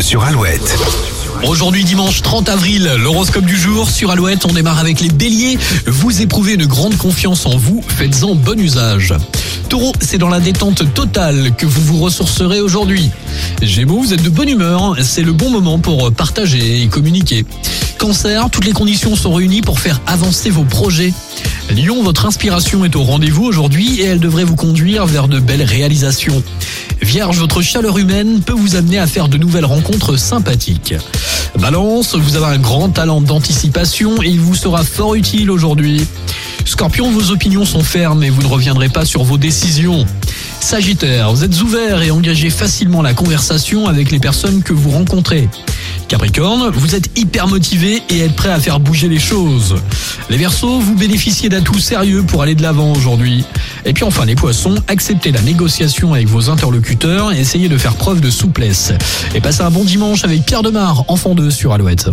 Sur Alouette. Aujourd'hui dimanche 30 avril, l'horoscope du jour sur Alouette, on démarre avec les béliers. Vous éprouvez une grande confiance en vous, faites-en bon usage. Taureau, c'est dans la détente totale que vous vous ressourcerez aujourd'hui. Gémeaux, vous êtes de bonne humeur, c'est le bon moment pour partager et communiquer. Cancer, toutes les conditions sont réunies pour faire avancer vos projets. Lion, votre inspiration est au rendez-vous aujourd'hui et elle devrait vous conduire vers de belles réalisations. Vierge, votre chaleur humaine peut vous amener à faire de nouvelles rencontres sympathiques. Balance, vous avez un grand talent d'anticipation et il vous sera fort utile aujourd'hui. Scorpion, vos opinions sont fermes et vous ne reviendrez pas sur vos décisions. Sagittaire, vous êtes ouvert et engagez facilement la conversation avec les personnes que vous rencontrez. Capricorne, vous êtes hyper motivé et êtes prêt à faire bouger les choses. Les Verseaux, vous bénéficiez d'atouts sérieux pour aller de l'avant aujourd'hui. Et puis enfin les Poissons, acceptez la négociation avec vos interlocuteurs et essayez de faire preuve de souplesse. Et passez un bon dimanche avec Pierre Demar, enfant 2 sur Alouette.